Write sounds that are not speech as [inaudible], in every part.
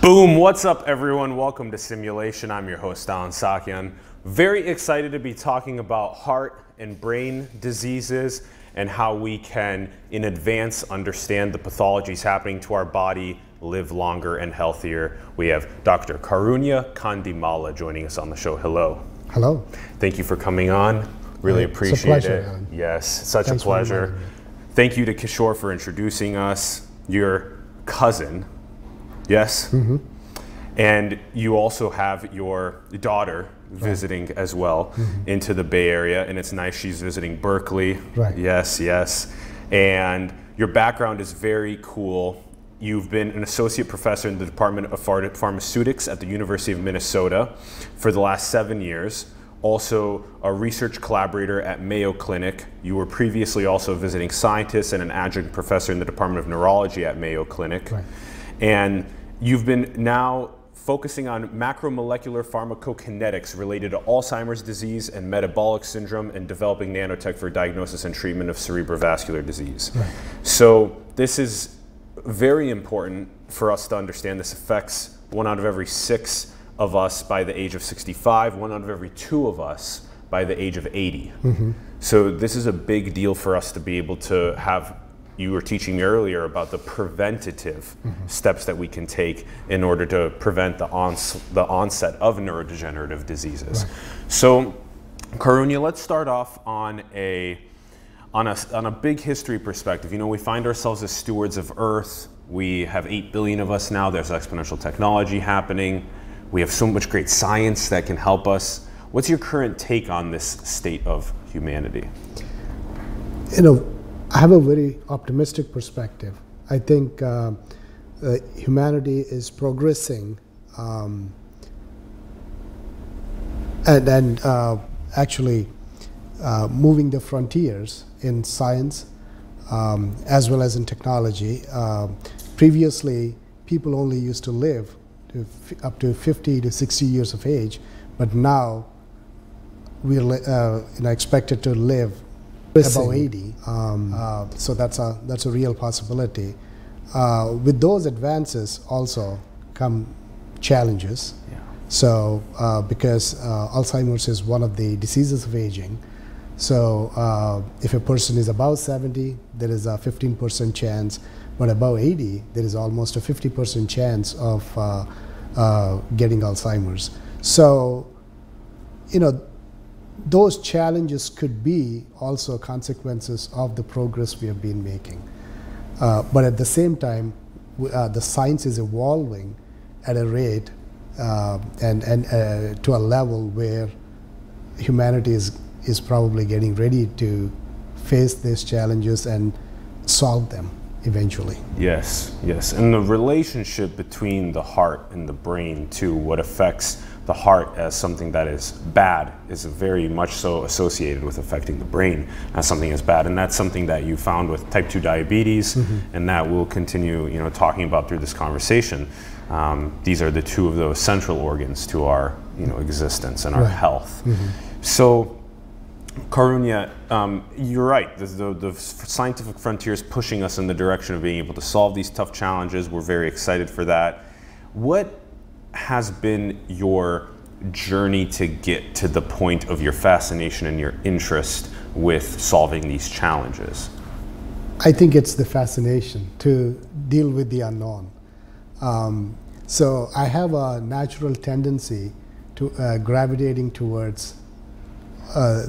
Boom, what's up everyone? Welcome to Simulation. I'm your host, Allen Saakyan. Very excited to be talking about heart and brain diseases and how we can, in advance, understand the pathologies happening to our body, live longer and healthier. We have Dr. Karunya Kandimalla joining us on the show. Hello. Hello. Thank you for coming on. Really appreciate it's a pleasure, it. Allen. Yes, such Thanks a pleasure. Thank you to Kishore for introducing us. Your cousin, yes? Mm-hmm. And you also have your daughter visiting as well into the Bay Area, and it's nice she's visiting Berkeley. Right. Yes, yes. And your background is very cool. You've been an associate professor in the Department of Phar- Pharmaceutics at the University of Minnesota for the last seven years. Also, a research collaborator at Mayo Clinic. You were previously also a visiting scientist and an adjunct professor in the Department of Neurology at Mayo Clinic. Right. And you've been now focusing on macromolecular pharmacokinetics related to Alzheimer's disease and metabolic syndrome and developing nanotech for diagnosis and treatment of cerebrovascular disease. So, this is very important for us to understand. This affects one out of every six of us by the age of 65, one out of every two of us by the age of 80. Mm-hmm. So, this is a big deal for us to be able to have you were teaching me earlier about the preventative mm-hmm. steps that we can take in order to prevent the, ons- the onset of neurodegenerative diseases. So, Karunya, let's start off on a, on, a, on a big history perspective. You know, we find ourselves as stewards of Earth. We have 8 billion of us now. There's exponential technology happening. We have so much great science that can help us. What's your current take on this state of humanity? You know, I have a very optimistic perspective. I think uh, uh, humanity is progressing um, and, and uh, actually uh, moving the frontiers in science um, as well as in technology. Um previously, people only used to live to up to 50 to 60 years of age, but now we're uh, expected to live above 80. Um, uh, so that's a that's a real possibility. Uh, with those advances also come challenges. Yeah. So uh, because uh, Alzheimer's is one of the diseases of aging, so uh, if a person is above 70, there is a 15% chance, but above 80, there is almost a 50% chance of uh, uh, getting Alzheimer's. So, you know, those challenges could be also consequences of the progress we have been making. Uh, but at the same time, uh, the science is evolving at a rate uh, and, and uh, to a level where humanity is, is probably getting ready to face these challenges and solve them eventually. Yes, yes. And the relationship between the heart and the brain, too, what affects the heart as something that is bad, is very much so associated with affecting the brain as something as bad. And that's something that you found with type 2 diabetes, and that we'll continue you know, talking about through this conversation. Um, these are the two of those central organs to our you know, existence and our Right. health. So, Karunya, um, you're right. The, the, the scientific frontier is pushing us in the direction of being able to solve these tough challenges. We're very excited for that. What has been your journey to get to the point of your fascination and your interest with solving these challenges? I think it's the fascination to deal with the unknown. Um, so I have a natural tendency to uh, gravitating towards uh,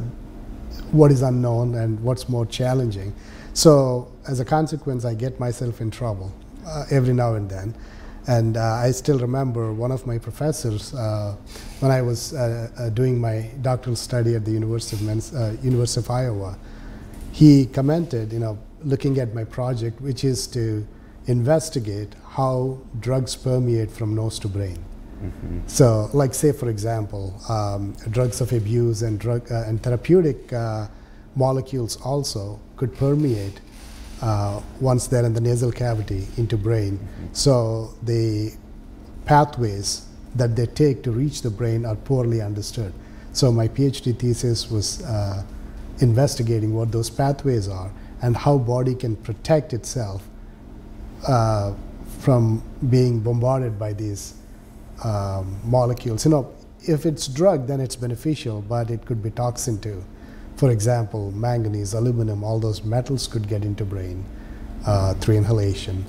what is unknown and what's more challenging. So as a consequence, I get myself in trouble uh, every now and then. And uh, I still remember one of my professors uh, when I was uh, uh, doing my doctoral study at the University of, uh, University of Iowa he commented, you know, looking at my project, which is to investigate how drugs permeate from nose to brain. So, like, say, for example, um, drugs of abuse and drug uh, and therapeutic uh, molecules also could permeate uh, once they're in the nasal cavity into brain. So the pathways that they take to reach the brain are poorly understood. So my PhD thesis was uh, investigating what those pathways are and how body can protect itself uh, from being bombarded by these um, molecules. You know, if it's drug, then it's beneficial, but it could be toxin too. For example, manganese, aluminum, all those metals could get into brain uh, through inhalation.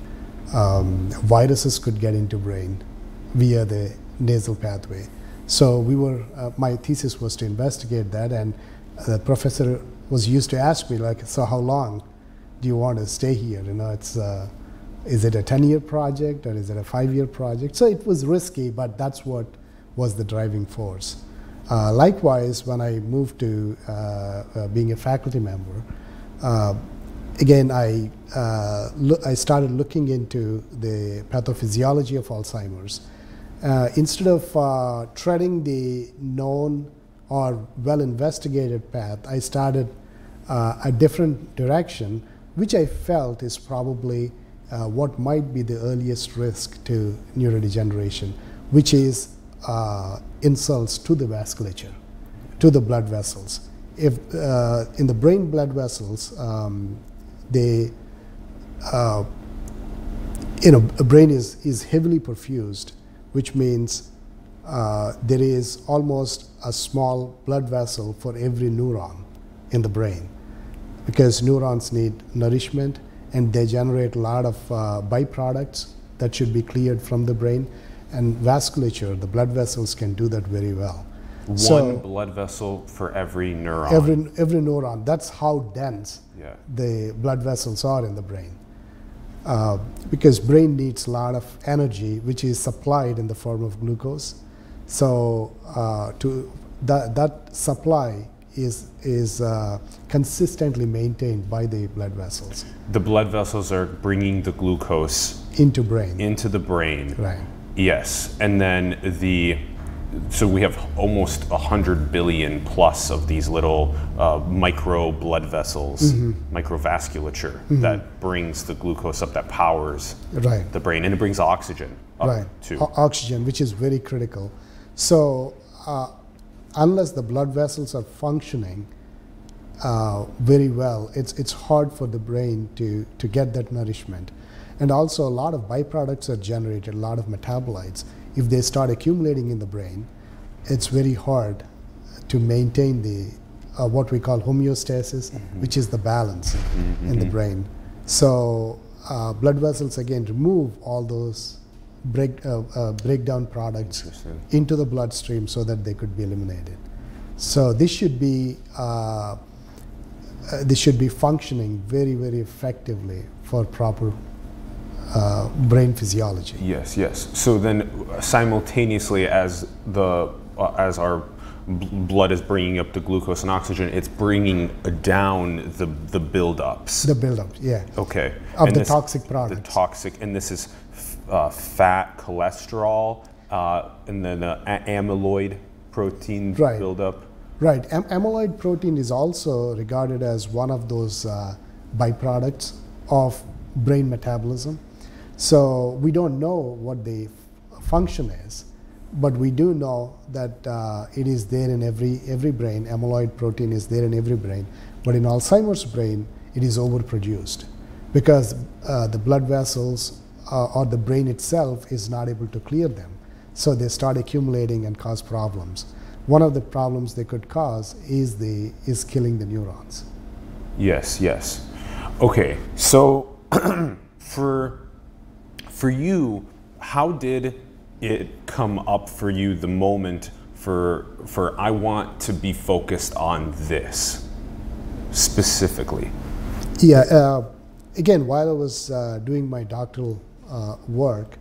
Um, viruses could get into brain via the nasal pathway. So we were, uh, my thesis was to investigate that, and the professor was used to ask me like, so how long do you want to stay here? You know, it's, uh, is it a 10-year project or is it a five-year project? So it was risky, but that's what was the driving force. Uh, likewise, when I moved to uh, uh, being a faculty member, uh, again, I, I started looking into the pathophysiology of Alzheimer's. instead of treading the known or well investigated path, I started uh, a different direction, which I felt is probably uh, what might be the earliest risk to neurodegeneration, which is uh, insults to the vasculature, to the blood vessels. If uh, in the brain blood vessels, um, they, uh, you know, a brain is, is heavily perfused, which means uh, there is almost a small blood vessel for every neuron in the brain because neurons need nourishment and they generate a lot of uh, byproducts that should be cleared from the brain. And vasculature, the blood vessels can do that very well. One so, blood vessel for every neuron. Every, every neuron. That's how dense yeah. the blood vessels are in the brain. Uh, because brain needs a lot of energy, which is supplied in the form of glucose. So uh, to that, that supply is, is uh, consistently maintained by the blood vessels. The blood vessels are bringing the glucose into brain. Into the brain. Right. Yes, and then the so we have almost 100 billion plus of these little uh, micro blood vessels, mm-hmm. microvasculature mm-hmm. that brings the glucose up, that powers right. the brain, and it brings oxygen up right. too. O- oxygen, which is very critical. So uh, unless the blood vessels are functioning uh, very well, it's, it's hard for the brain to, to get that nourishment. And also, a lot of byproducts are generated, a lot of metabolites. If they start accumulating in the brain, it's very hard to maintain the uh, what we call homeostasis, mm-hmm. which is the balance mm-hmm. in the brain. So, uh, blood vessels again remove all those break, uh, uh, breakdown products into the bloodstream so that they could be eliminated. So this should be uh, uh this should be functioning very very effectively for proper uh, brain physiology. Yes, yes. So then simultaneously as the uh, as our blood is bringing up the glucose and oxygen, it's bringing down the the buildups. The buildups, yeah. Okay. Of and the this, toxic products. The toxic, and this is uh, fat, cholesterol, uh, and then uh, amyloid protein right. buildup. Right. Am- amyloid protein is also regarded as one of those uh, byproducts of brain metabolism. So we don't know what the function is, but we do know that uh, it is there in every every brain. Amyloid protein is there in every brain, but in Alzheimer's brain, it is overproduced because uh, the blood vessels uh, or the brain itself is not able to clear them. So they start accumulating and cause problems. One of the problems they could cause is the is killing the neurons. Yes, yes. Okay, so [clears throat] for for you, how did it come up for you the moment for for I want to be focused on this specifically? Yeah. Uh, again, while I was uh, doing my doctoral uh, work,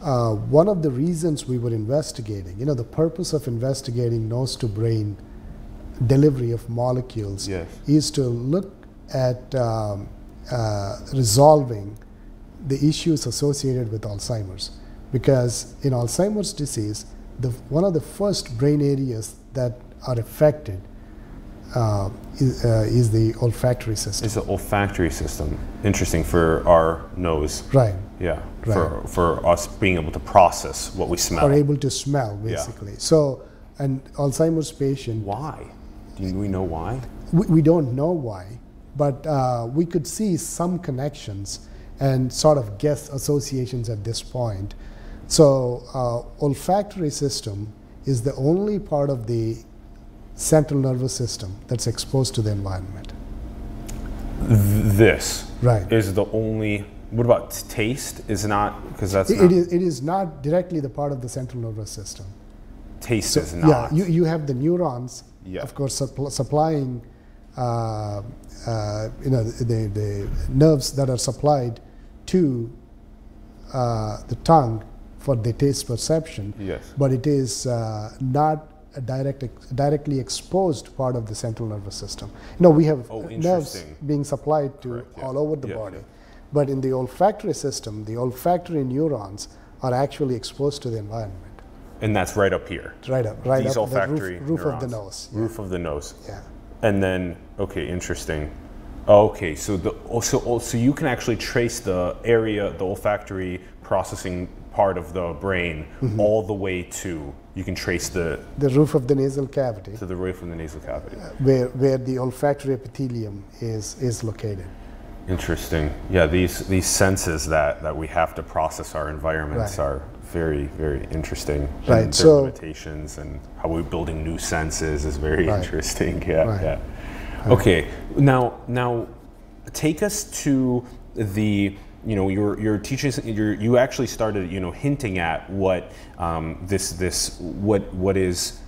uh, one of the reasons we were investigating, you know, the purpose of investigating nose to brain delivery of molecules yes. is to look at um, uh, resolving the issues associated with Alzheimer's. Because in Alzheimer's disease, the, one of the first brain areas that are affected uh, is, uh, is, the olfactory system. It's the olfactory system. Interesting for our nose. Right. Yeah. Right. For, for us being able to process what we smell. Are able to smell, basically. Yeah. So, an Alzheimer's patient. Why? Do we know why? We, we don't know why, but uh, we could see some connections. And sort of guess associations at this point. So, uh, olfactory system is the only part of the central nervous system that's exposed to the environment. This Right. is the only. What about taste? Is not because that's It- not, it, is, it is not directly the part of the central nervous system. taste is not. Yeah, you, you have the neurons, Yeah. of course, suppl- supplying, uh, uh, you know, the, the nerves that are supplied to uh, the tongue for the taste perception. Yes. But it is uh, not a direct, ex- directly exposed part of the central nervous system. Know, we have Oh, nerves being supplied to Correct, yeah. all over the Yeah, body. yeah. But in the olfactory system, the olfactory neurons are actually exposed to the environment. and that's right up here. Right up, right These up the olfactory roof, roof of the nose. Yeah. Roof of the nose. yeah. And then, okay, interesting. Okay, so the also oh, so you can actually trace the area, the olfactory processing part of the brain, Mm-hmm. all the way to you can trace the The roof of the nasal cavity, to the roof of the nasal cavity. where, where the olfactory epithelium is, is located. Interesting. Yeah, these these senses that that we have to process our environments Right. are very very interesting. Right, And their so- limitations and how we're building new senses is very Right. interesting. Yeah, Right. yeah. Okay. Now now take us to the you know you're you're teaching you're, you actually started you know hinting at what um, this this what what is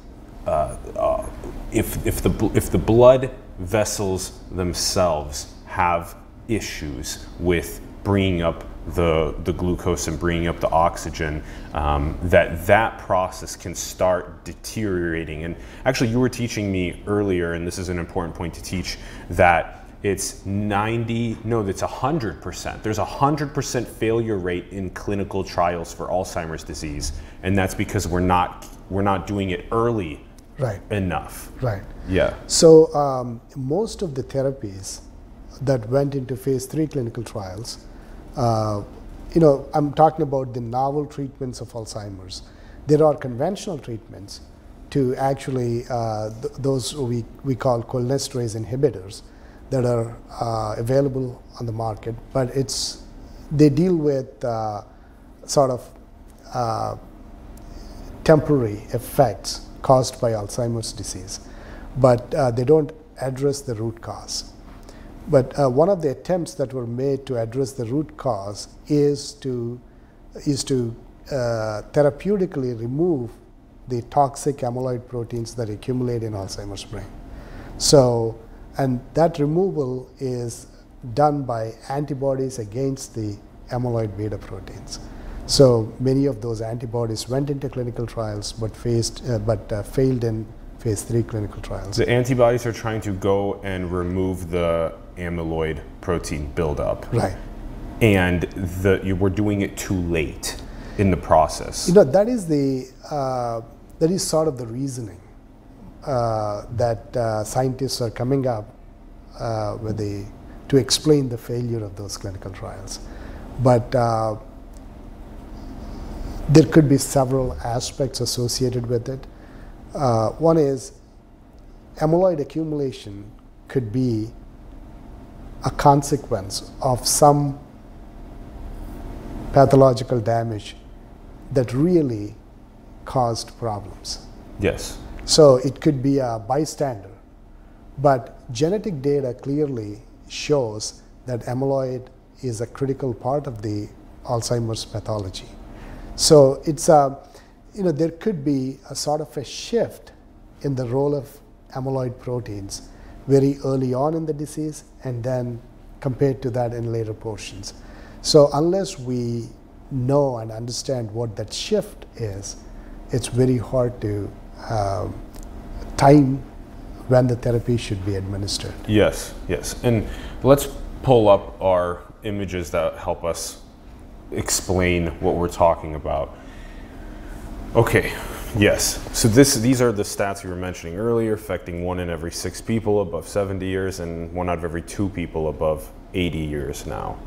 uh, uh, if if the if the blood vessels themselves have issues with bringing up the the glucose and bringing up the oxygen, um, that that process can start deteriorating. And actually, you were teaching me earlier, and this is an important point to teach that. It's 90, no, that's 100%. There's a 100% failure rate in clinical trials for Alzheimer's disease, and that's because we're not we're not doing it early Right, enough. right. Yeah. So um, most of the therapies that went into phase three clinical trials, you know, I'm talking about the novel treatments of Alzheimer's. There are conventional treatments to actually uh, th- those we, we call cholinesterase inhibitors that are uh, available on the market, but it's they deal with uh, sort of uh, temporary effects caused by Alzheimer's disease, but uh, they don't address the root cause. But uh, one of the attempts that were made to address the root cause is to is to uh, therapeutically remove the toxic amyloid proteins that accumulate in Alzheimer's brain. So, and that removal is done by antibodies against the amyloid beta proteins. So many of those antibodies went into clinical trials, but faced, uh, but uh, failed in phase three clinical trials. The antibodies are trying to go and remove the amyloid protein buildup. Right. And the, you were doing it too late in the process. You know that is the uh, that is sort of the reasoning uh, that uh, scientists are coming up uh, with the to explain the failure of those clinical trials, but uh, there could be several aspects associated with it. Uh, one is amyloid accumulation could be a consequence of some pathological damage that really caused problems. yes. So it could be a bystander, but genetic data clearly shows that amyloid is a critical part of the Alzheimer's pathology. So it's a, you know, there could be a sort of a shift in the role of amyloid proteins very early on in the disease and then compared to that in later portions. So unless we know and understand what that shift is, it's very hard to um, time when the therapy should be administered. Yes, yes. And let's pull up our images that help us explain what we're talking about. Okay, yes. So this these are the stats we were mentioning earlier, affecting one in every six people above 70 years and one out of every two people above 80 years now.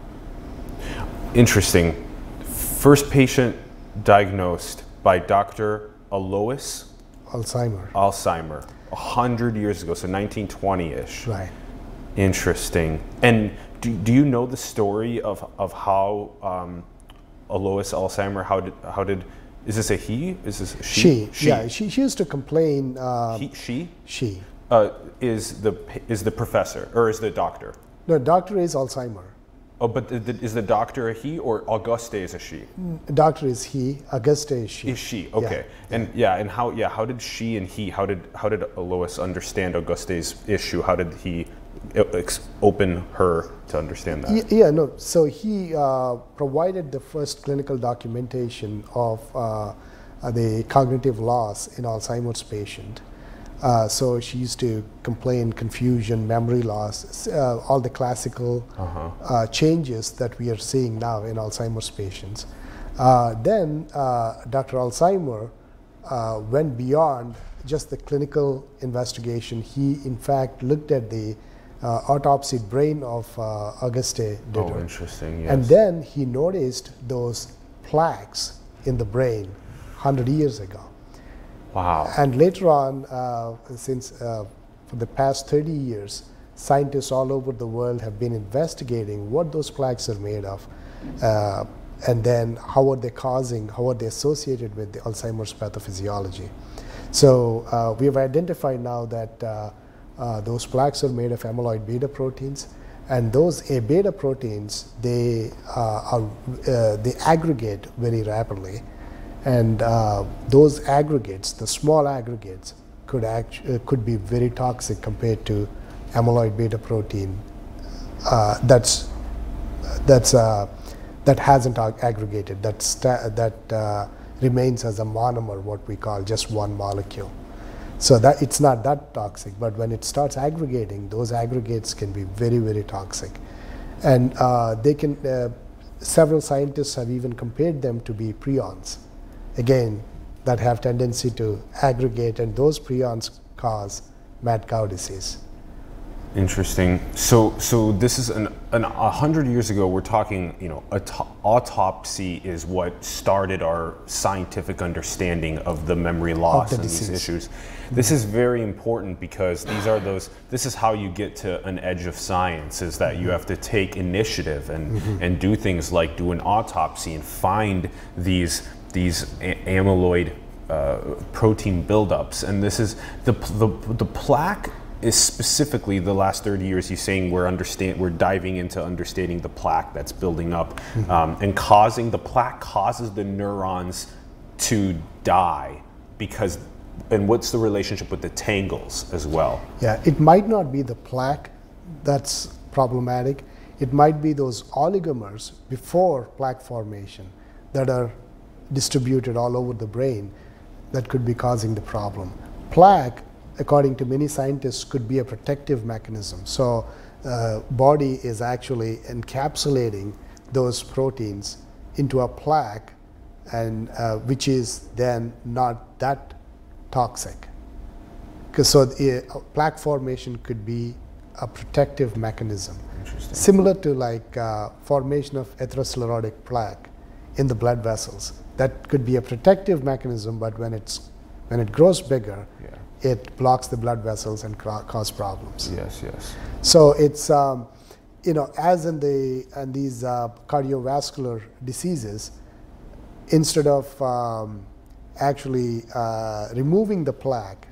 Interesting. First patient diagnosed by Dr. Alois Alzheimer. Alzheimer, 100 years ago, so 1920 ish. Right. Interesting. And do, do you know the story of, of how um, Alois Alzheimer, how did, how did, is this a he? Is this a she? She, yeah. She, she used to complain. Uh, he, she? She. Uh, is, the, is the professor, or is the doctor? No, doctor is Alzheimer. Oh, but the, the, is the doctor a he or Auguste is a she? Doctor is he. Auguste is she. Is she? Okay. Yeah. And yeah, and how? Yeah, how did she and he? How did how did Alois understand Auguste's issue? How did he open her to understand that? Yeah, no. So he uh, provided the first clinical documentation of uh, the cognitive loss in Alzheimer's patient. Uh, so she used to complain confusion, memory loss, uh, all the classical uh-huh. uh, changes that we are seeing now in Alzheimer's patients. Uh, then uh, Dr. Alzheimer uh, went beyond just the clinical investigation. He, in fact, looked at the autopsied brain of Auguste Deter. Oh, interesting. Yes. And then he noticed those plaques in the brain 100 years ago. Wow. And later on, uh, since uh, for the past 30 years, scientists all over the world have been investigating what those plaques are made of, uh, and then how are they causing, how are they associated with the Alzheimer's pathophysiology. So uh, we have identified now that uh, uh, those plaques are made of amyloid beta proteins, and those A beta proteins they are they aggregate very rapidly and uh, those aggregates, the small aggregates, could, act, uh, could be very toxic compared to amyloid beta protein uh, that's, that's, uh, that hasn't aggregated, that uh, remains as a monomer, what we call just one molecule. So that it's not that toxic, but when it starts aggregating, those aggregates can be very, very toxic. And uh, they can, several scientists have even compared them to be prions again, that have tendency to aggregate, and those prions cause mad cow disease. Interesting. So, so this is an, an a hundred years ago. We're talking, you know, autopsy is what started our scientific understanding of the memory loss the and disease. these issues. This is very important because these are those. This is how you get to an edge of science. Is that you have to take initiative and mm-hmm. and do things like do an autopsy and find these these amyloid uh, protein buildups. And this is the, the, the plaque is specifically the last 30 years he's saying we're understand we're diving into understanding the plaque that's building up mm-hmm. um, and causing the plaque causes the neurons to die because and what's the relationship with the tangles as well yeah it might not be the plaque that's problematic it might be those oligomers before plaque formation that are distributed all over the brain that could be causing the problem. Plaque, according to many scientists, could be a protective mechanism. So, uh, body is actually encapsulating those proteins into a plaque, and uh, which is then not that toxic. So the, uh, plaque formation could be a protective mechanism, similar to like uh, formation of atherosclerotic plaque in the blood vessels that could be a protective mechanism, but when it's when it grows bigger. It blocks the blood vessels and cause problems. Yes, yes. So it's um, you know as in the and these uh, cardiovascular diseases, instead of um, actually uh, removing the plaque,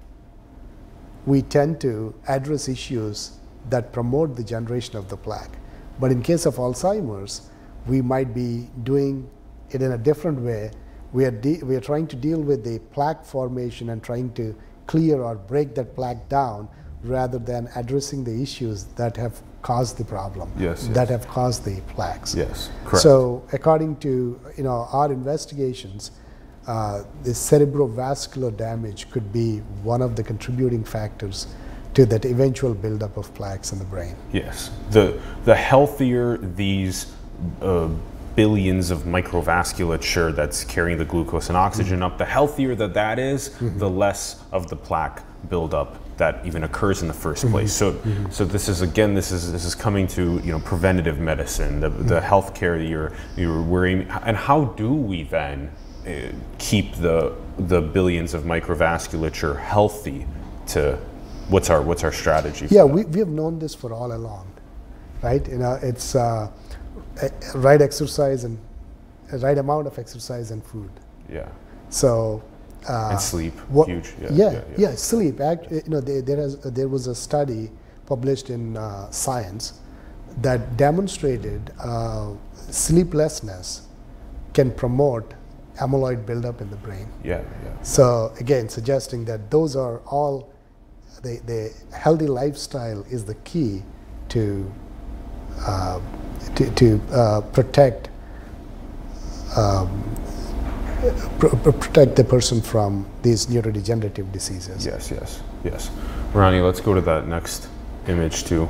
we tend to address issues that promote the generation of the plaque. But in case of Alzheimer's, we might be doing it in a different way. We are, we are trying to deal with the plaque formation and trying to clear or break that plaque down rather than addressing the issues that have caused the problem, yes, yes. that have caused the plaques. Yes, correct. So according to you know, our investigations, uh, the cerebrovascular damage could be one of the contributing factors to that eventual buildup of plaques in the brain. Yes, the, the healthier these uh, billions of microvasculature that's carrying the glucose and oxygen up, the healthier that that is, mm-hmm. the less of the plaque buildup that even occurs in the 1st mm-hmm. place. So, mm-hmm. so this is again, this is this is coming to you know preventative medicine, the, the mm-hmm. healthcare that you're you're worrying, and how do we then uh, keep the the billions of microvasculature healthy? To what's our what's our strategy? yeah, we, we have known this for all along right? You know, it's uh, right exercise and a right amount of exercise and food. Yeah. So. Uh, And sleep, what- huge. Yeah, Yeah, yeah, yeah, yeah. sleep. Act, you know, there, there, has, there was a study published in uh, Science that demonstrated uh, sleeplessness can promote amyloid buildup in the brain. Yeah, yeah. So again, suggesting that those are all the, the healthy lifestyle is the key to uh, to, to uh, protect um, pr- pr- protect the person from these neurodegenerative diseases. Yes, yes, yes. Ronnie, let's go to that next image too.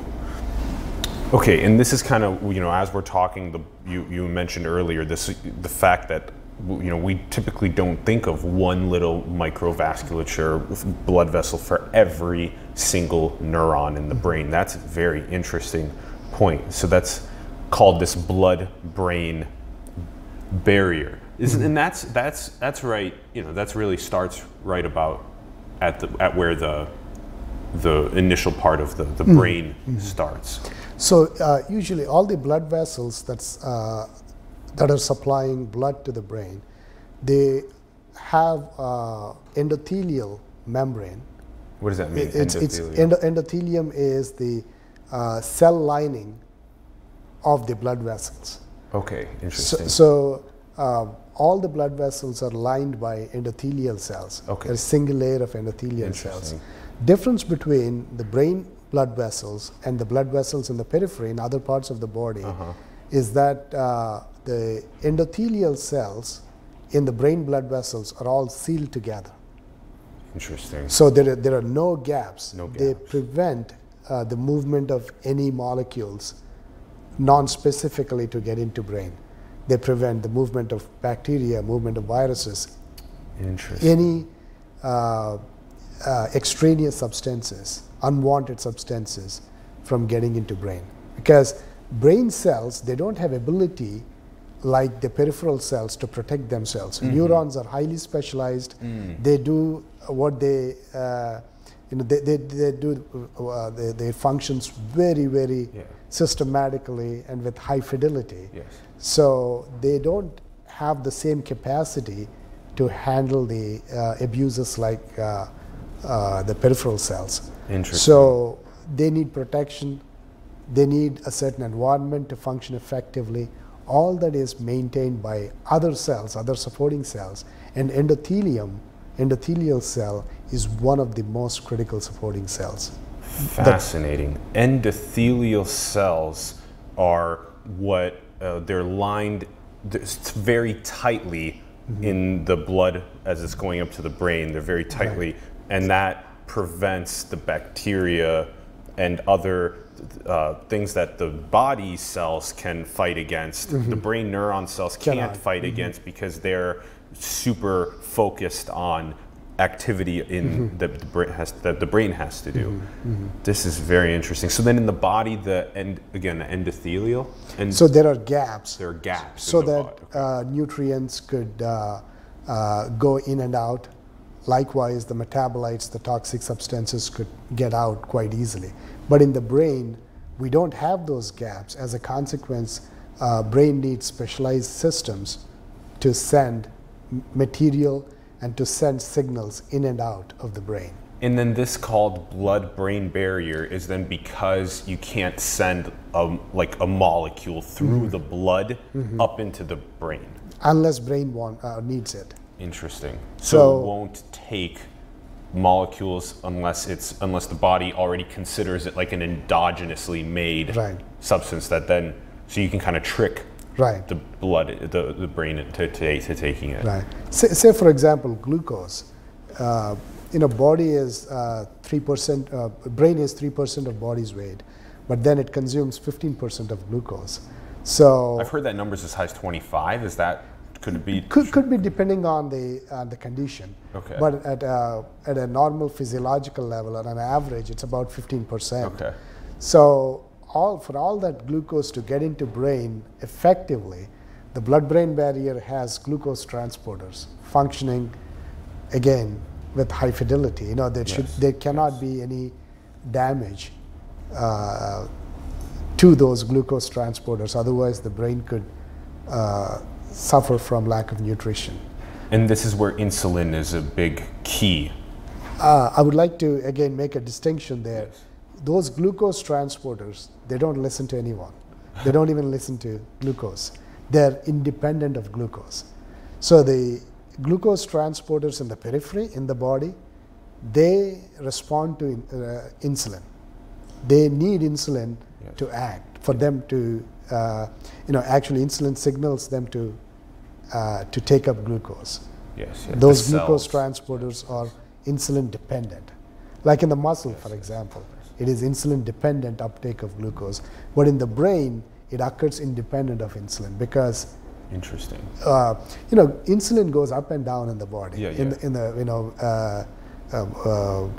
Okay, and this is kind of you know as we're talking, the you you mentioned earlier this the fact that you know we typically don't think of one little microvasculature blood vessel for every single neuron in the brain. That's very interesting point. So that's called this blood-brain barrier. Isn't, and that's that's that's right. You know, that's really starts right about at the at where the the initial part of the, the brain starts. So uh, usually all the blood vessels that's, uh, that are supplying blood to the brain, they have uh, endothelial membrane. What does that mean? It- It's, it's endo- endothelium is the uh, cell lining of the blood vessels. okay, So, interesting. so um, all the blood vessels are lined by endothelial cells. Okay. There's a single layer of endothelial cells. Interesting. Difference between the brain blood vessels and the blood vessels in the periphery in other parts of the body Uh-huh. is that uh, the endothelial cells in the brain blood vessels are all sealed together. interesting. So there are, there are no gaps. No gaps. They prevent uh, the movement of any molecules non-specifically to get into brain. They prevent the movement of bacteria, movement of viruses, Interesting. any uh, uh, extraneous substances, unwanted substances from getting into brain. Because brain cells, they don't have ability like the peripheral cells to protect themselves. Neurons are highly specialized. They do what they, uh, you know, they, they, they do uh, they, they functions very, very Yeah. systematically and with high fidelity. Yes. So they don't have the same capacity to handle the uh, abuses like uh, uh, the peripheral cells. Interesting. So they need protection. They need a certain environment to function effectively. All that is maintained by other cells, other supporting cells, and endothelium, endothelial cell, is one of the most critical supporting cells. Fascinating. Endothelial cells are what uh, they're lined very tightly Mm-hmm. in the blood as it's going up to the brain. They're very tightly, and that prevents the bacteria and other uh, things that the body cells can fight against. The brain neuron cells can't Mm-hmm. Fight against because they're super focused on activity in Mm-hmm. that the brain has that the brain has to do. This is very interesting. So then in the body, the end again the endothelial and So there are gaps there are gaps. so that uh, nutrients could uh, uh, go in and out. Likewise, the metabolites, the toxic substances could get out quite easily. But in the brain, we don't have those gaps. As a consequence, uh, brain needs specialized systems to send material and to send signals in and out of the brain. And then this called blood-brain barrier is then because you can't send a, like a molecule through Mm-hmm. the blood up into the brain. Unless brain want, uh, needs it. Interesting. So, So- it won't take molecules unless it's unless the body already considers it like an endogenously made Right. substance that then so you can kind of trick Right. the blood the, the brain to, to, to taking it. Right. Say, say for example, glucose. Uh, you know, body is uh, three percent. Uh, brain is three percent of body's weight, but then it consumes fifteen percent of glucose. So I've heard that numbers as high as 25. Is that could it be could, could be depending on the on the condition. Okay. But at a, at a normal physiological level, on an average, it's about fifteen percent. Okay. So all for all that glucose to get into brain effectively, the blood-brain barrier has glucose transporters functioning again with high fidelity. You know, there should there cannot be any damage uh, to those glucose transporters. Otherwise, the brain could uh, suffer from lack of nutrition. And this is where insulin is a big key. Uh, I would like to again make a distinction there. Those glucose transporters, they don't listen to anyone. They don't even listen to glucose. They're independent of glucose. So the glucose transporters in the periphery, in the body, they respond to uh, insulin. They need insulin Yes. to act for them to, uh, you know, actually insulin signals them to, uh, to take up glucose. Yes. yeah, Those the glucose cells. transporters are insulin dependent. Like in the muscle, for example, it is insulin dependent uptake of glucose. But in the brain, it occurs independent of insulin because Interesting. uh, you know insulin goes up and down in the body. Yeah, in. The, in the you know uh, uh, uh,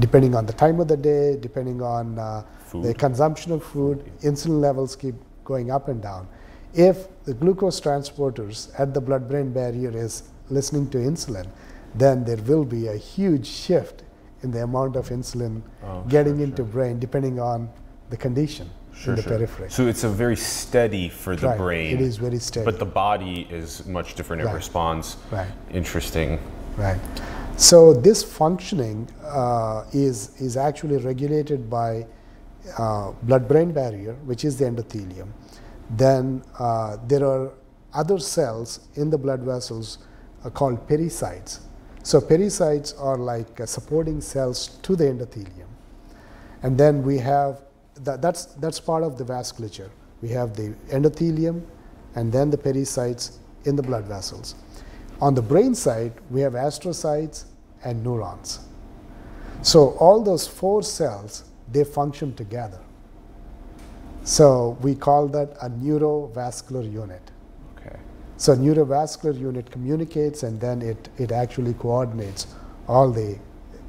depending on the time of the day, depending on uh, the consumption of food, insulin levels keep going up and down. If the glucose transporters at the blood-brain barrier is listening to insulin, then there will be a huge shift in the amount of insulin Oh, getting sure, into sure. brain, depending on the condition Sure, in the periphery. So it's a very steady for the Right, brain. it is very steady. But the body is much different. It Right. responds. Right. Interesting. Right. So this functioning uh, is is actually regulated by uh, blood-brain barrier, which is the endothelium. Then uh, there are other cells in the blood vessels uh, called pericytes. So pericytes are like uh, supporting cells to the endothelium. And then we have that, that's that's part of the vasculature. We have the endothelium, and then the pericytes in the blood vessels. On the brain side, we have astrocytes and neurons. So all those four cells they function together. So we call that a neurovascular unit. So neurovascular unit communicates and then it, it actually coordinates all the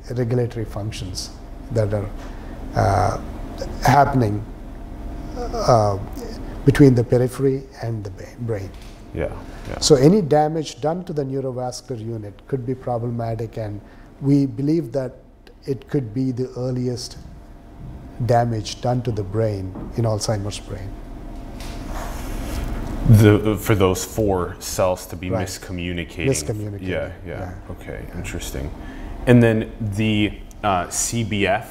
regulatory functions that are uh, happening uh, between the periphery and the brain. Yeah. Yeah. So any damage done to the neurovascular unit could be problematic and we believe that it could be the earliest damage done to the brain in Alzheimer's brain. The, for those four cells to be Right. miscommunicating. Miscommunicating, Yeah, yeah. yeah. Okay, interesting. And then the uh, CBF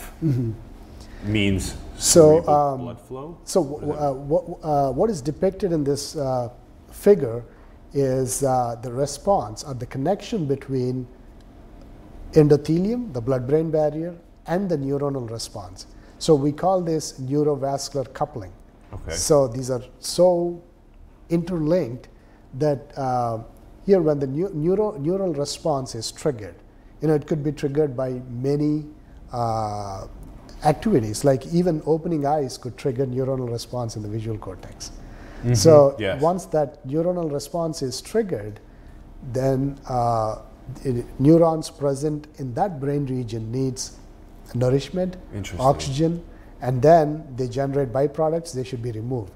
means Mm-hmm. So, cerebral um, blood flow. So, w- uh, what, uh, what is depicted in this uh, figure is uh, the response or the connection between endothelium, the blood brain barrier, and the neuronal response. So, we call this neurovascular coupling. Okay. So, these are so interlinked that uh, here, when the neu- neuro- neural response is triggered, you know, it could be triggered by many uh, activities, like even opening eyes could trigger neuronal response in the visual cortex. So Yes. once that neuronal response is triggered, then uh, it- neurons present in that brain region needs nourishment, oxygen, and then they generate byproducts. They should be removed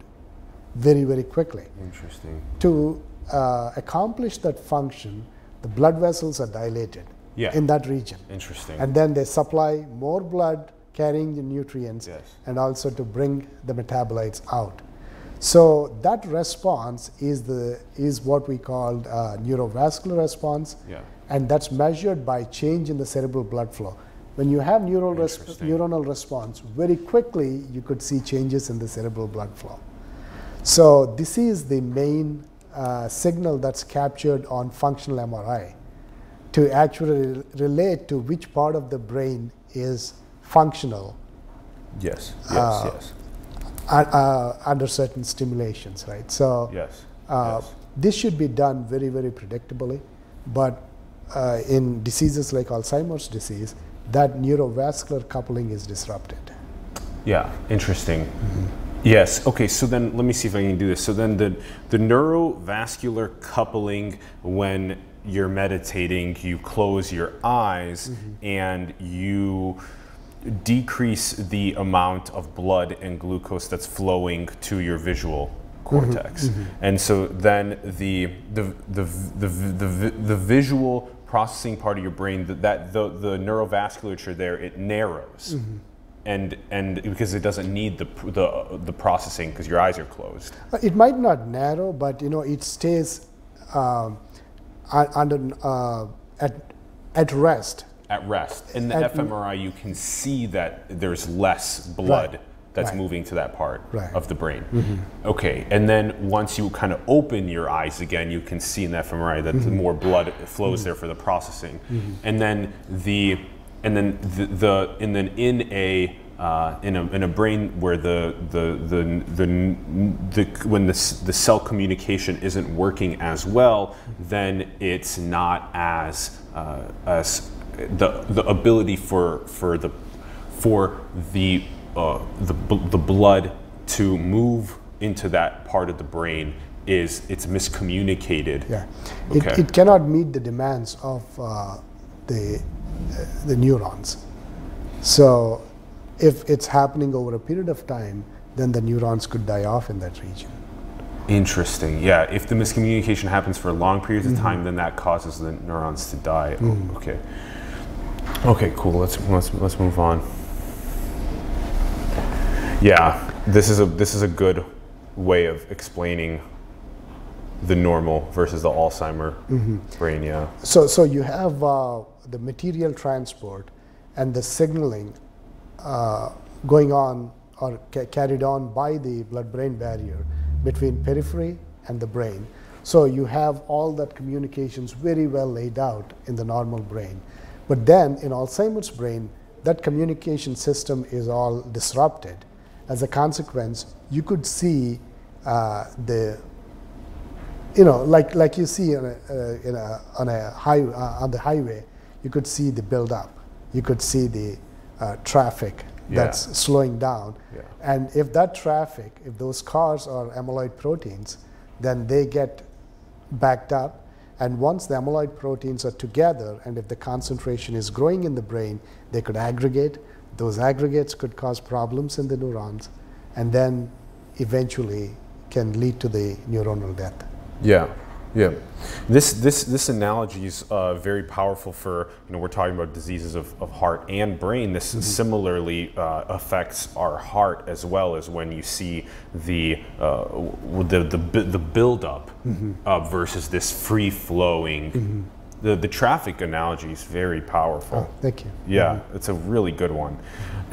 very, very quickly. Interesting. To uh, accomplish that function, the blood vessels are dilated Yeah. in that region, Interesting. and then they supply more blood carrying the nutrients Yes. and also to bring the metabolites out. So that response is the is what we call uh, neurovascular response, Yeah. and that's measured by change in the cerebral blood flow. When you have neural neuronal response, very quickly you could see changes in the cerebral blood flow. So this is the main uh, signal that's captured on functional MRI to actually relate to which part of the brain is functional yes. Yes. uh, yes. uh, uh, under certain stimulations, right? So Yes. uh, yes. this should be done very, very predictably, but uh, in diseases like Alzheimer's disease, that neurovascular coupling is disrupted. Yeah, interesting. Mm-hmm. Yes. Okay. So then, let me see if I can do this. So then, the the neurovascular coupling when you're meditating, you close your eyes Mm-hmm. and you decrease the amount of blood and glucose that's flowing to your visual Mm-hmm. cortex, and so then the the the the, the, the, the visual processing part of your brain that, that the, the neurovasculature there it narrows Mm-hmm. And and because it doesn't need the the, the processing because your eyes are closed. Uh, It might not narrow, but you know it stays um, under uh, at at rest. At rest. In the At- fMRI, you can see that there's less blood Right. that's Right. moving to that part Right. Mm-hmm. of the brain. Okay, and then once you kind of open your eyes again, you can see in the fMRI that the Mm-hmm. more blood flows there for the processing. And then the and then the, the and then in a uh, in a in a brain where the the the the, the when the, the cell communication isn't working as well, then it's not as uh, as the the ability for for the for the uh, the the blood to move into that part of the brain is it's miscommunicated. Yeah, Okay. it, it cannot meet the demands of uh, the the neurons. So, if it's happening over a period of time, then the neurons could die off in that region. Interesting. Yeah. If the miscommunication happens for long periods of mm-hmm. time, then that causes the neurons to die. Oh, mm. okay. Okay. Cool. Let's let's let's move on. Yeah. This is a this is a good way of explaining the normal versus the Alzheimer mm-hmm. brain. Yeah. So, so you have uh, the material transport and the signaling uh, going on or ca- carried on by the blood-brain barrier between periphery and the brain. So you have all that communications very well laid out in the normal brain. But then in Alzheimer's brain, that communication system is all disrupted. As a consequence, you could see uh, the you know, like like you see on a, uh, in a, on a high uh, on the highway, you could see the buildup. You could see the uh, traffic that's Yeah. slowing down. Yeah. And if that traffic, if those cars are amyloid proteins, then they get backed up. And once the amyloid proteins are together, and if the concentration is growing in the brain, they could aggregate. Those aggregates could cause problems in the neurons, and then eventually can lead to the neuronal death. Yeah, yeah. This this this analogy is uh, very powerful for you know we're talking about diseases of, of heart and brain. This similarly uh, affects our heart as well as when you see the uh, the the the buildup uh, versus this free flowing. The the traffic analogy is very powerful. Oh, thank you. Yeah, it's a really good one.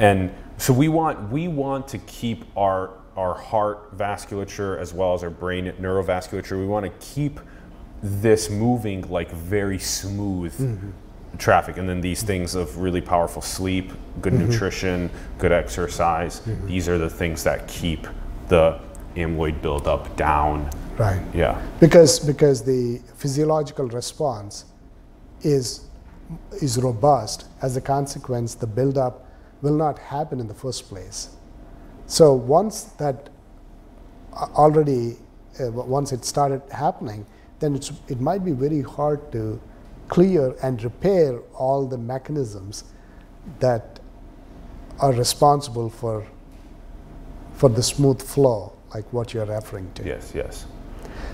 And so we want we want to keep our our heart vasculature as well as our brain neurovasculature. We want to keep this moving like very smooth traffic. And then these things of really powerful sleep, good nutrition, good exercise. These are the things that keep the amyloid buildup down. Right. Yeah. Because because the physiological response is is robust. As a consequence, the buildup will not happen in the first place. So once that uh, already uh, once it started happening, then it's, it might be very hard to clear and repair all the mechanisms that are responsible for for the smooth flow, like what you're referring to. Yes, yes.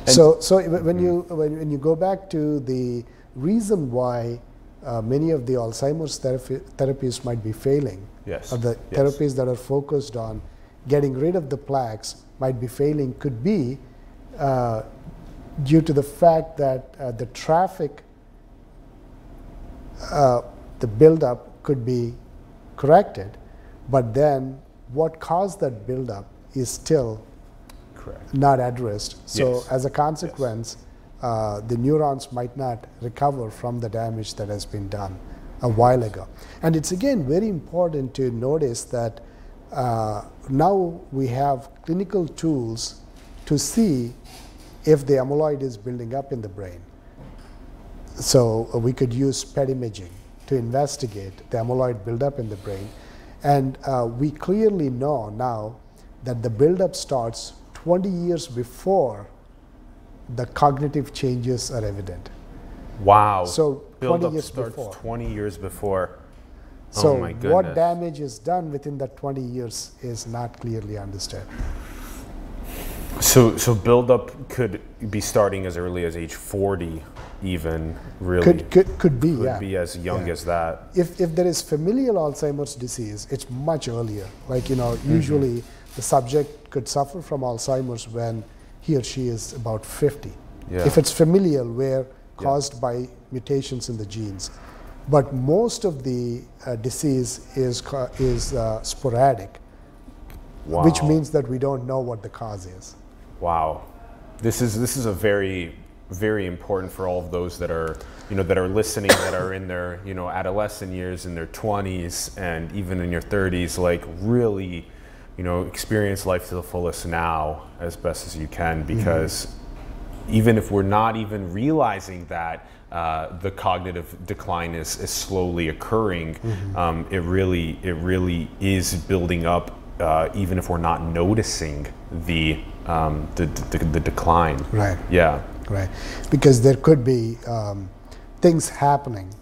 So, so wh- when you when, when you go back to the reason why uh, many of the Alzheimer's therapy, therapies might be failing, Yes, or the yes. therapies that are focused on getting rid of the plaques might be failing, could be uh, due to the fact that uh, the traffic, uh, the buildup could be corrected, but then what caused that buildup is still Correct. not addressed. So Yes. as a consequence, uh, the neurons might not recover from the damage that has been done a while ago. And it's again very important to notice that uh, now we have clinical tools to see if the amyloid is building up in the brain. So uh, we could use PET imaging to investigate the amyloid buildup in the brain. And uh, we clearly know now that the buildup starts 20 years before the cognitive changes are evident. Wow. So, 20 buildup years starts before. 20 years before. So oh my goodness. what damage is done within that 20 years is not clearly understood. So, so buildup could be starting as early as age 40, even really. Could, could, could be, could yeah. be as young Yeah. as that. if, if there is familial Alzheimer's disease, it's much earlier. Like, you know, usually the subject could suffer from Alzheimer's when he or she is about 50. Yeah. If it's familial, where caused by mutations in the genes. But most of the uh, disease is, is uh, sporadic, Wow. which means that we don't know what the cause is. Wow, this is this is a very very important for all of those that are you know that are listening that are in their you know adolescent years in their 20s and even in your 30s like really you know experience life to the fullest now as best as you can because even if we're not even realizing that uh, the cognitive decline is, is slowly occurring, um, it really it really is building up. Uh, even if we're not noticing the, um, the, the the decline. Right. Yeah. Right, because there could be um, things happening,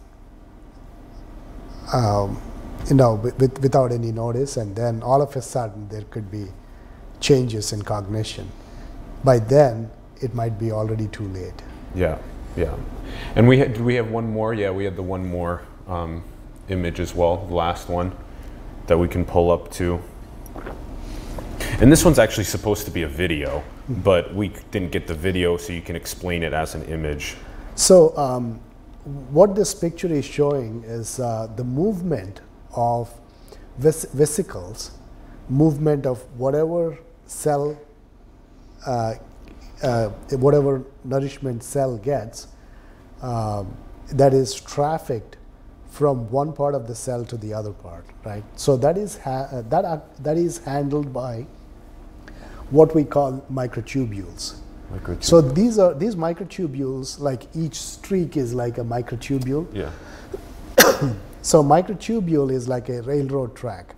um, you know, with, with, without any notice, and then all of a sudden there could be changes in cognition. By then, it might be already too late. Yeah. Yeah. And we had, we have one more? Yeah, we had the one more um, image as well, the last one that we can pull up to. And this one's actually supposed to be a video, but we didn't get the video, so you can explain it as an image. So, um, what this picture is showing is uh, the movement of ves- vesicles, movement of whatever cell, uh, uh, whatever nourishment cell gets, um, that is trafficked from one part of the cell to the other part, right? So that is ha- that uh, that is handled by what we call microtubules. So these are these microtubules, like each streak is like a microtubule. Yeah. [coughs] So microtubule is like a railroad track.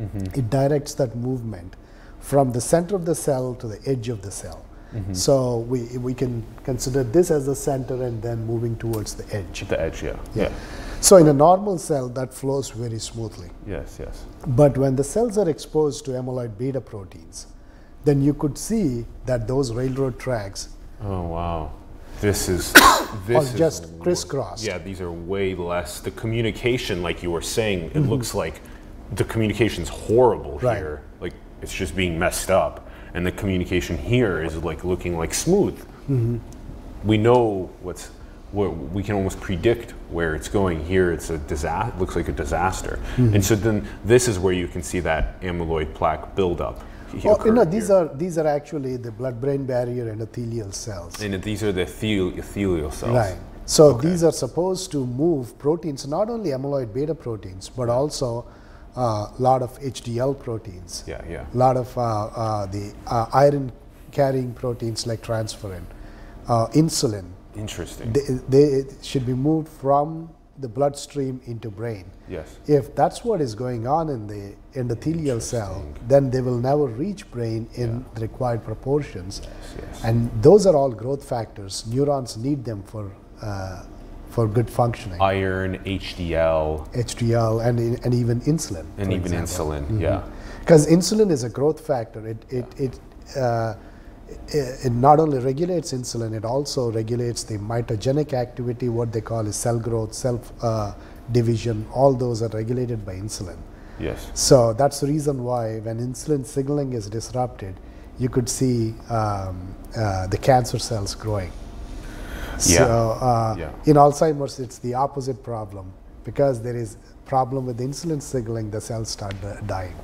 Mm-hmm. It directs that movement from the center of the cell to the edge of the cell. Mm-hmm. So we, we can consider this as the center and then moving towards the edge. The edge, yeah. Yeah. So in a normal cell, that flows very smoothly. Yes, yes. But when the cells are exposed to amyloid beta proteins, then you could see that those railroad tracks Oh wow, this is [coughs] are this is just crisscrossed. Yeah, these are way less. The communication, like you were saying, Mm-hmm. it looks like the communication's horrible Right. here. Like it's just being messed up, and the communication here is like looking like smooth. Mm-hmm. We know what's. What we can almost predict where it's going. Here, it's a disaster. Looks like a disaster, Mm-hmm. and so then this is where you can see that amyloid plaque buildup. Oh, you know, these here. are these are actually the blood-brain barrier endothelial cells. and these are the ethelial cells. Right. So these are supposed to move proteins, not only amyloid beta proteins, but also a lot of HDL proteins. Yeah, yeah. A lot of uh, uh, the uh, iron carrying proteins like transferrin, uh, insulin. Interesting. They, they should be moved from the bloodstream into brain. yes. If that's what is going on in the endothelial cell, then they will never reach brain in the required proportions. yes. yes. And those are all growth factors. Neurons need them for, uh, for good functioning. Iron, HDL, HDL and, and even insulin. and even example. insulin. Yeah. Because insulin is a growth factor. It, it, it, uh, it, it not only regulates insulin, it also regulates the mitogenic activity, what they call is cell growth, cell uh, division. All those are regulated by insulin. Yes. So that's the reason why when insulin signaling is disrupted, you could see um, uh, the cancer cells growing. Yeah. So uh, Yeah. in Alzheimer's, it's the opposite problem because there is problem with insulin signaling, the cells start dying.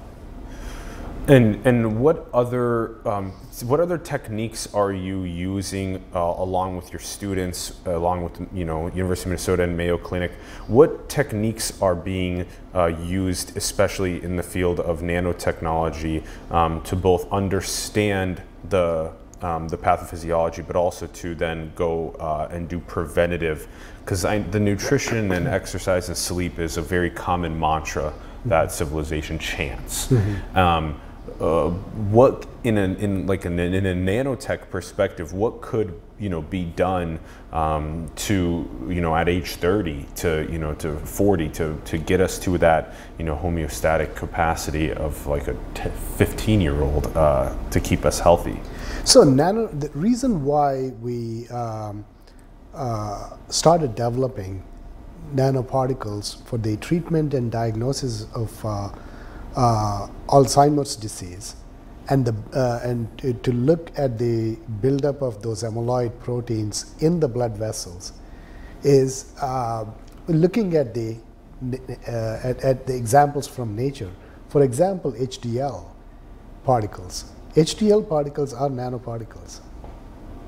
And and what other um, what other techniques are you using uh, along with your students, along with you know University of Minnesota and Mayo Clinic? What techniques are being uh, used, especially in the field of nanotechnology, um, to both understand the um, the pathophysiology, but also to then go uh, and do preventative, because the nutrition and exercise and sleep is a very common mantra that civilization chants. Um, uh, what in a in like in in a nanotech perspective, what could you know be done um, to you know at age 30 to you know to 40 to to get us to that you know homeostatic capacity of like a 15 year old uh, to keep us healthy. So nano, the reason why we um, uh, started developing nanoparticles for the treatment and diagnosis of uh, Alzheimer's disease and, the, uh, and to, to, look at the buildup of those amyloid proteins in the blood vessels is uh, looking at the, uh, at, at, the examples from nature. For example, HDL particles. HDL particles are nanoparticles,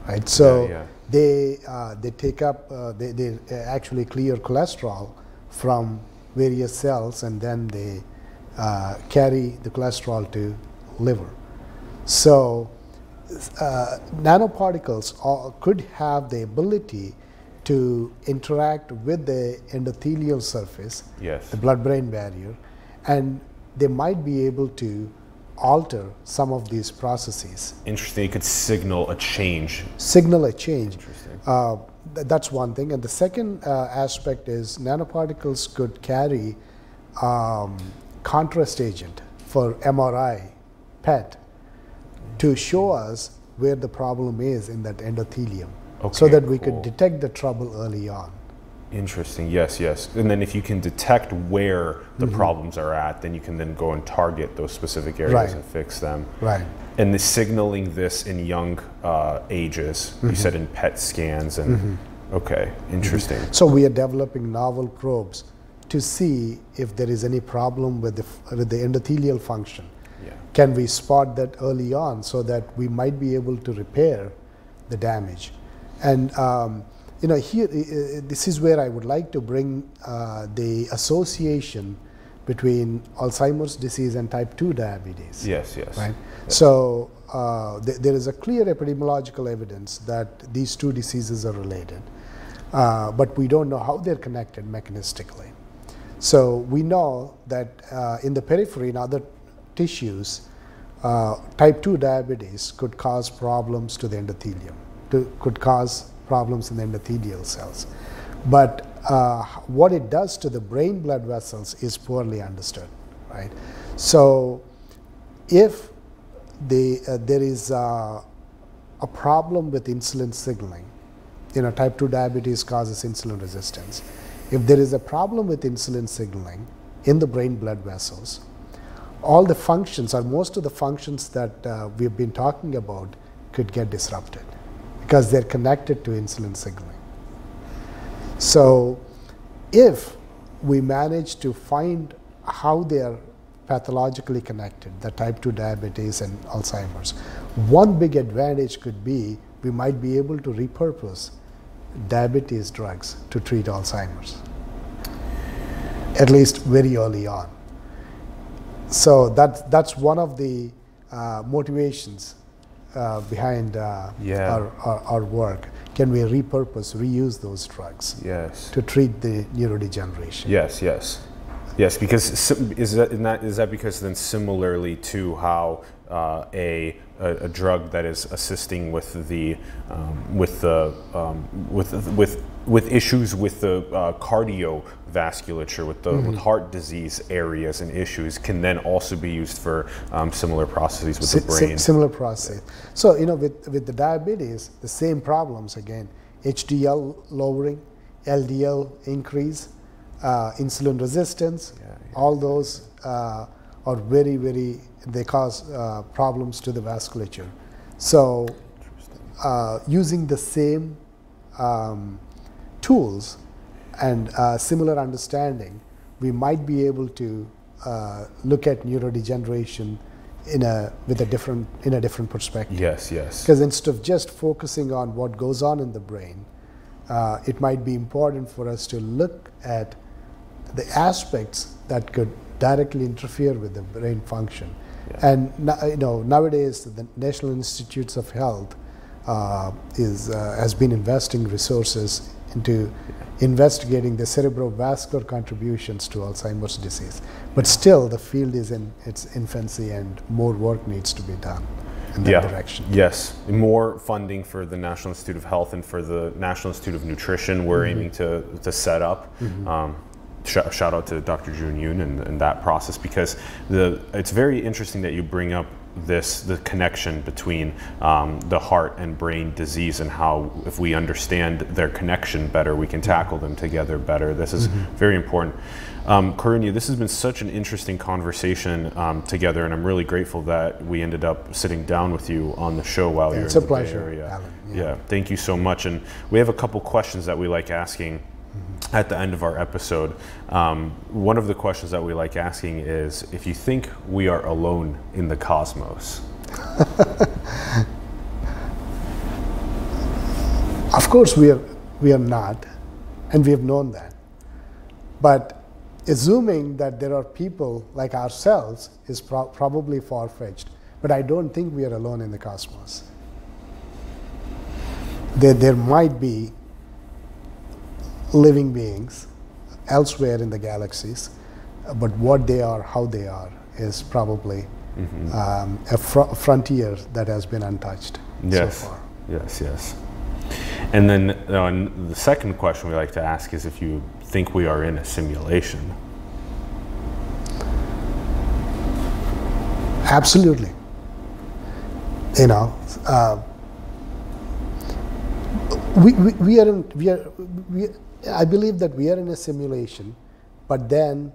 right? So yeah, yeah. they uh, they take up uh, they, they actually clear cholesterol from various cells and then they uh, carry the cholesterol to liver. So uh, nanoparticles all, could have the ability to interact with the endothelial surface, yes. the blood-brain barrier, and they might be able to alter some of these processes. Interesting. It could signal a change. Signal a change. Interesting. Uh, th that's one thing. And the second uh, aspect is nanoparticles could carry um, contrast agent for MRI, PET, to show us where the problem is in that endothelium okay, so that we cool. could detect the trouble early on. Interesting. Yes, yes. And then if you can detect where the mm-hmm. problems are at, then you can then go and target those specific areas right. and fix them. Right. And the signaling this in young uh, ages, mm-hmm. you said in PET scans and mm-hmm. okay, interesting. So we are developing novel probes to see if there is any problem with the, with the endothelial function. Yeah. Can we spot that early on so that we might be able to repair the damage? And um, you know, here uh, this is where I would like to bring uh, the association between Alzheimer's disease and type 2 diabetes. Yes, yes. Right. Yes. So uh, th there is a clear epidemiological evidence that these two diseases are related, uh, but we don't know how they're connected mechanistically. So we know that uh, in the periphery, in other tissues, uh, type 2 diabetes could cause problems to the endothelium, to, could cause problems in the endothelial cells. But uh, what it does to the brain blood vessels is poorly understood, right? So if the, uh, there is uh, a problem with insulin signaling, you know, type 2 diabetes causes insulin resistance if there is a problem with insulin signaling in the brain blood vessels, all the functions or most of the functions that uh, we've been talking about could get disrupted because they're connected to insulin signaling. So if we manage to find how they are pathologically connected, the type 2 diabetes and Alzheimer's, one big advantage could be we might be able to repurpose diabetes drugs to treat Alzheimer's, at least very early on. So that, that's one of the uh, motivations uh, behind uh, yeah. our, our, our, work. Can we repurpose, reuse those drugs yes. to treat the neurodegeneration? Yes, yes. Yes, because is that, is that because then similarly to how uh, a, a, a, drug that is assisting with the um, with the um, with with with issues with the uh, cardiovasculature, with the mm-hmm. with heart disease areas and issues, can then also be used for um, similar processes with the brain. similar process. So you know, with with the diabetes, the same problems again: HDL lowering, LDL increase, uh, insulin resistance. Yeah, yeah. All those uh, are very very they cause uh, problems to the vasculature. So, uh, using the same um, tools and uh, similar understanding, we might be able to uh, look at neurodegeneration in a with a different in a different perspective. Yes, yes. Because instead of just focusing on what goes on in the brain, uh, it might be important for us to look at the aspects that could directly interfere with the brain function yeah. And you know nowadays the National Institutes of Health uh, is uh, has been investing resources into investigating the cerebrovascular contributions to Alzheimer's disease. But still, the field is in its infancy and more work needs to be done in that yeah. direction. Yes, more funding for the National Institute of Health and for the National Institute of Nutrition. We're Mm-hmm. aiming to, to set up. Um, sh- shout out to Dr. Jun Yoon and, and that process because the it's very interesting that you bring up this the connection between um, the heart and brain disease and how if we understand their connection better we can tackle them together better this is very important um, Karunya, this has been such an interesting conversation um, together and I'm really grateful that we ended up sitting down with you on the show while you're it's in a the Bay pleasure, Area. Allen. Yeah. Yeah. thank you so much and we have a couple questions that we like asking at the end of our episode. Um, one of the questions that we like asking is if you think we are alone in the cosmos. [laughs] Of course, we are, we are not, and we have known that. But assuming that there are people like ourselves is pro- probably far fetched. But I don't think we are alone in the cosmos. There, there might be living beings elsewhere in the galaxies, but what they are, how they are, is probably um, a fr- frontier that has been untouched Yes. so far. Yes, yes. And then uh, the second question we like to ask is if you think we are in a simulation. Absolutely. You know, uh, we, we, we are in, we are, we, I believe that we are in a simulation, but then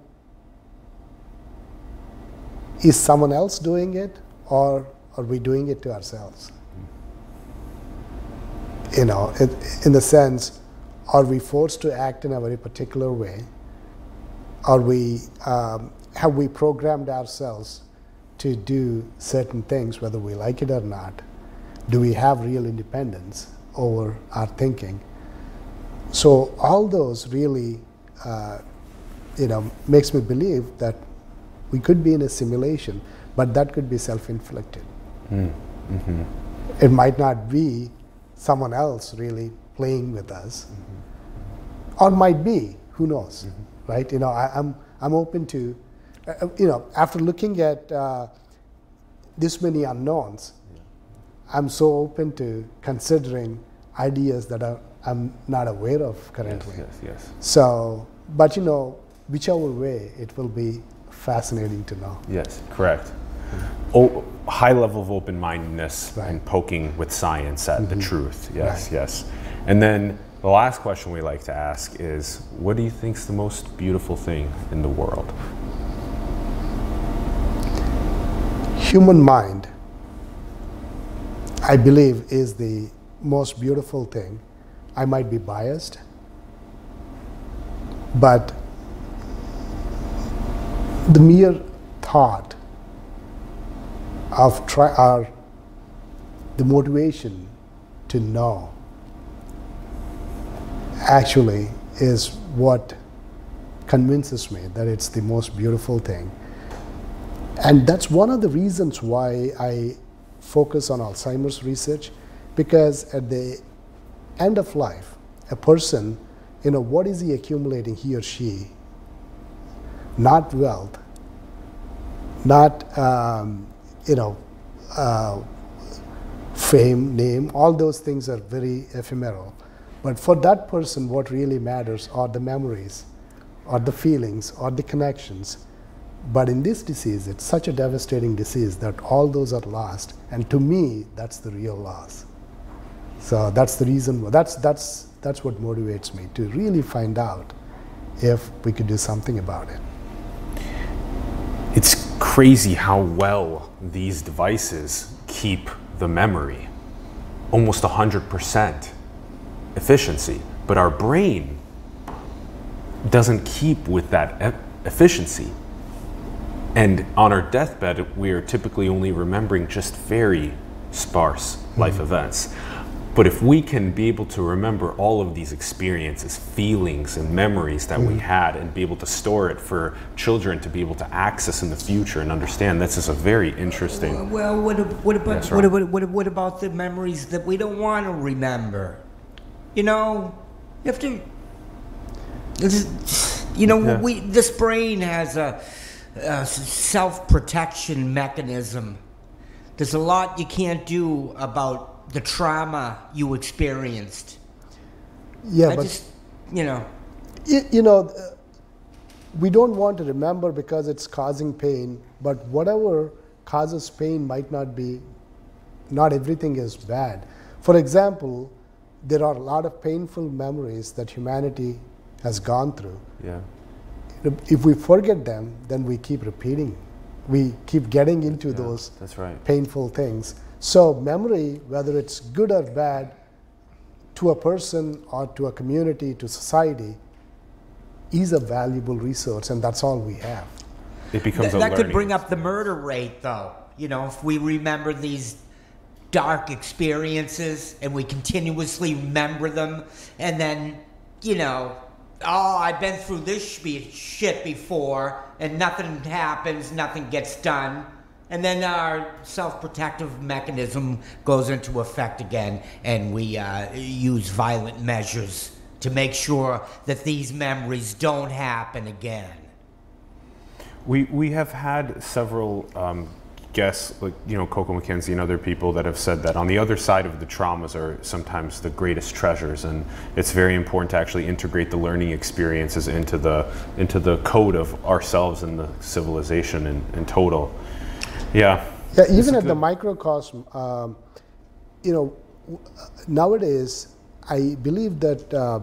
is someone else doing it or are we doing it to ourselves? You know, it, in the sense, are we forced to act in a very particular way? Are we, um, have we programmed ourselves to do certain things, whether we like it or not? Do we have real independence over our thinking? So all those really, uh, you know, makes me believe that we could be in a simulation, but that could be self-inflicted. It might not be someone else really playing with us, or might be. Who knows, right? You know, I, I'm I'm open to, uh, uh, you know, after looking at uh, this many unknowns, I'm so open to considering ideas that are, I'm not aware of currently. yes, yes. yes. So, but you know, whichever way, it will be fascinating to know. Yes, correct. O- high level of open mindedness Right. and poking with science at the mm-hmm. truth. Yes, Right. yes. And then the last question we like to ask is what do you think is the most beautiful thing in the world? Human mind, I believe, is the most beautiful thing. I might be biased, but the mere thought of try or the motivation to know actually is what convinces me that it's the most beautiful thing. And that's one of the reasons why I focus on Alzheimer's research, because at the end of life, a person, you know, what is he accumulating, he or she? Not wealth, not, um, you know, uh, fame, name, all those things are very ephemeral. But for that person, what really matters are the memories, or the feelings, or the connections. But in this disease, it's such a devastating disease that all those are lost. And to me, that's the real loss. So that's the reason, that's, that's, that's what motivates me to really find out if we could do something about it. It's crazy how well these devices keep the memory. Almost 100% efficiency. But our brain doesn't keep with that e- efficiency. And on our deathbed, we are typically only remembering just very sparse life mm-hmm. events. But if we can be able to remember all of these experiences, feelings, and memories that we mm-hmm. had, and be able to store it for children to be able to access in the future and understand, this is a very interesting. Well, what, what about Yes, what, what, what about the memories that we don't want to remember? You know, You have to. This, you know, Yeah. we this brain has a, a self protection mechanism. There's a lot you can't do about the trauma you experienced. Yeah, I but just, you know, y- you know, uh, we don't want to remember because it's causing pain, but whatever causes pain might not be, not everything is bad. For example, there are a lot of painful memories that humanity has gone through. Yeah. If we forget them, then we keep repeating. We keep getting into Yeah, those That's right. painful things. So, memory, whether it's good or bad, to a person or to a community, to society, is a valuable resource, and that's all we have. It becomes Th- a that could learning bring up the murder rate, though. You know, if we remember these dark experiences and we continuously remember them, and then, you know, oh, I've been through this shbe- shit before, and nothing happens, nothing gets done. And then our self protective mechanism goes into effect again, and we uh, use violent measures to make sure that these memories don't happen again. We, we have had several um, guests, like you know Coco McKenzie and other people that have said that on the other side of the traumas are sometimes the greatest treasures, and it's very important to actually integrate the learning experiences into the into the code of ourselves and the civilization in, in total. Yeah. Yeah, even at the microcosm, um, you know, nowadays I believe that uh,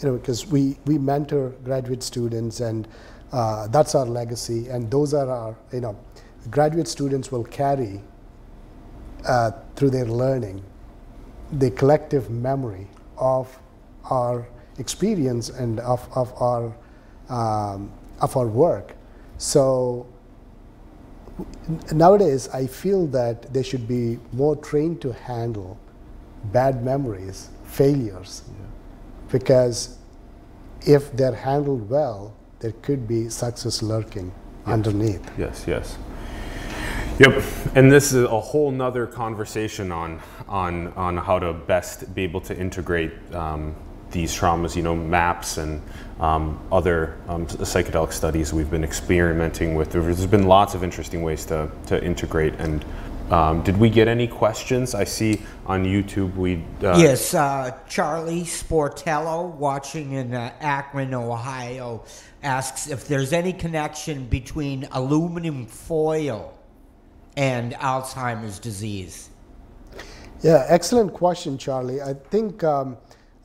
you know because we we mentor graduate students and uh, that's our legacy, and those are our you know graduate students will carry uh, through their learning the collective memory of our experience and of, of our um, of our work. So nowadays I feel that they should be more trained to handle bad memories, failures, because if they're handled well, there could be success lurking underneath. Yes, yes. Yep, and this is a whole nother conversation on on on how to best be able to integrate um, these traumas. You know, MAPS and um, other um, psychedelic studies we've been experimenting with. There's been lots of interesting ways to to integrate. And um, did we get any questions? I see on YouTube we uh, Yes, uh, Charlie Sportello, watching in uh, Akron, Ohio, asks if there's any connection between aluminum foil and Alzheimer's disease. Yeah, excellent question, Charlie. I think um,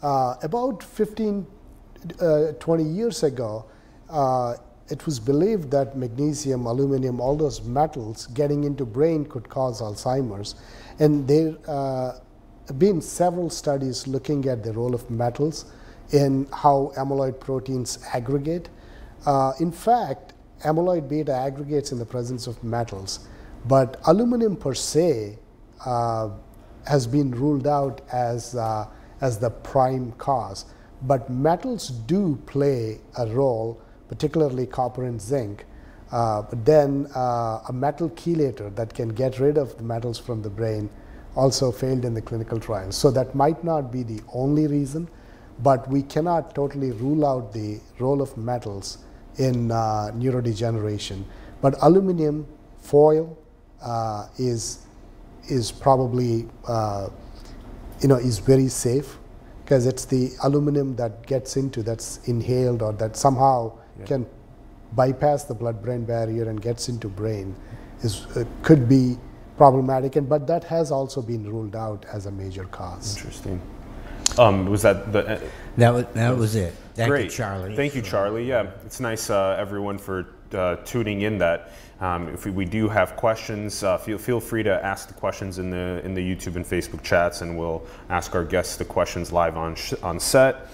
uh, about 15, uh, 20 years ago, uh, it was believed that magnesium, aluminum, all those metals getting into brain could cause Alzheimer's. And there uh, have been several studies looking at the role of metals in how amyloid proteins aggregate. Uh, in fact, amyloid beta aggregates in the presence of metals, but aluminum per se uh, has been ruled out as, uh, as the prime cause. But metals do play a role, particularly copper and zinc. Uh, but then uh, a metal chelator that can get rid of the metals from the brain also failed in the clinical trials. So that might not be the only reason, but we cannot totally rule out the role of metals in uh, neurodegeneration. But aluminum foil uh, is is probably uh, you know is very safe because it's the aluminum that gets into that's inhaled or that somehow Yeah. can bypass the blood-brain barrier and gets into brain is uh, could be problematic and but that has also been ruled out as a major cause. Interesting. Um, was that the? uh, That was, that was it. Thank Great. you, Charlie. Thank you, Charlie. Yeah, it's nice, uh, everyone, for uh, tuning in. That um, if we, we do have questions, uh, feel feel free to ask the questions in the in the YouTube and Facebook chats, and we'll ask our guests the questions live on sh- on set.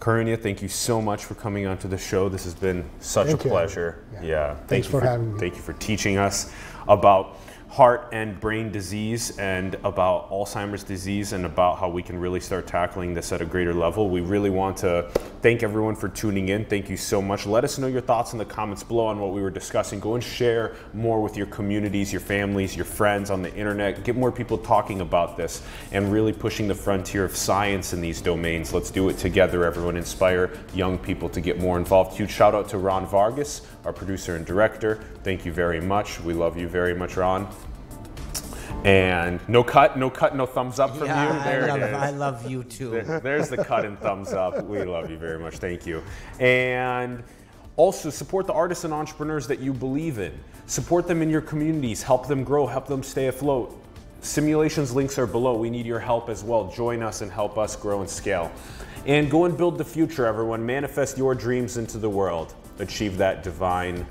Karunya, thank you so much for coming onto the show. This has been such Thank a you. pleasure. Yeah. Yeah, thank Thanks you for having me. Thank you for teaching us about heart and brain disease and about Alzheimer's disease and about how we can really start tackling this at a greater level. We really want to thank everyone for tuning in. Thank you so much. Let us know your thoughts in the comments below on what we were discussing. Go and share more with your communities, your families, your friends on the internet. Get more people talking about this and really pushing the frontier of science in these domains. Let's do it together, everyone. Inspire young people to get more involved. Huge shout out to Ron Vargas, our producer and director. Thank you very much. We love you very much, Ron. And no cut, no cut, no thumbs up from yeah, you. There I love, it is. I love you too. There- there's the cut and thumbs up. We love you very much. Thank you. And also support the artists and entrepreneurs that you believe in. Support them in your communities. Help them grow. Help them stay afloat. Simulations links are below. We need your help as well. Join us and help us grow and scale. And go and build the future, everyone. Manifest your dreams into the world. Achieve that divine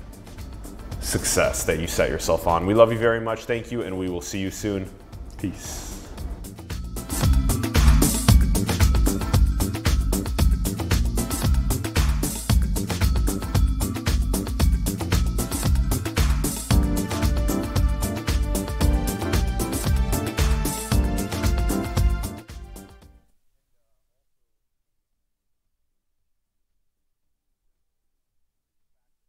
success that you set yourself on. We love you very much. Thank you, and we will see you soon. Peace.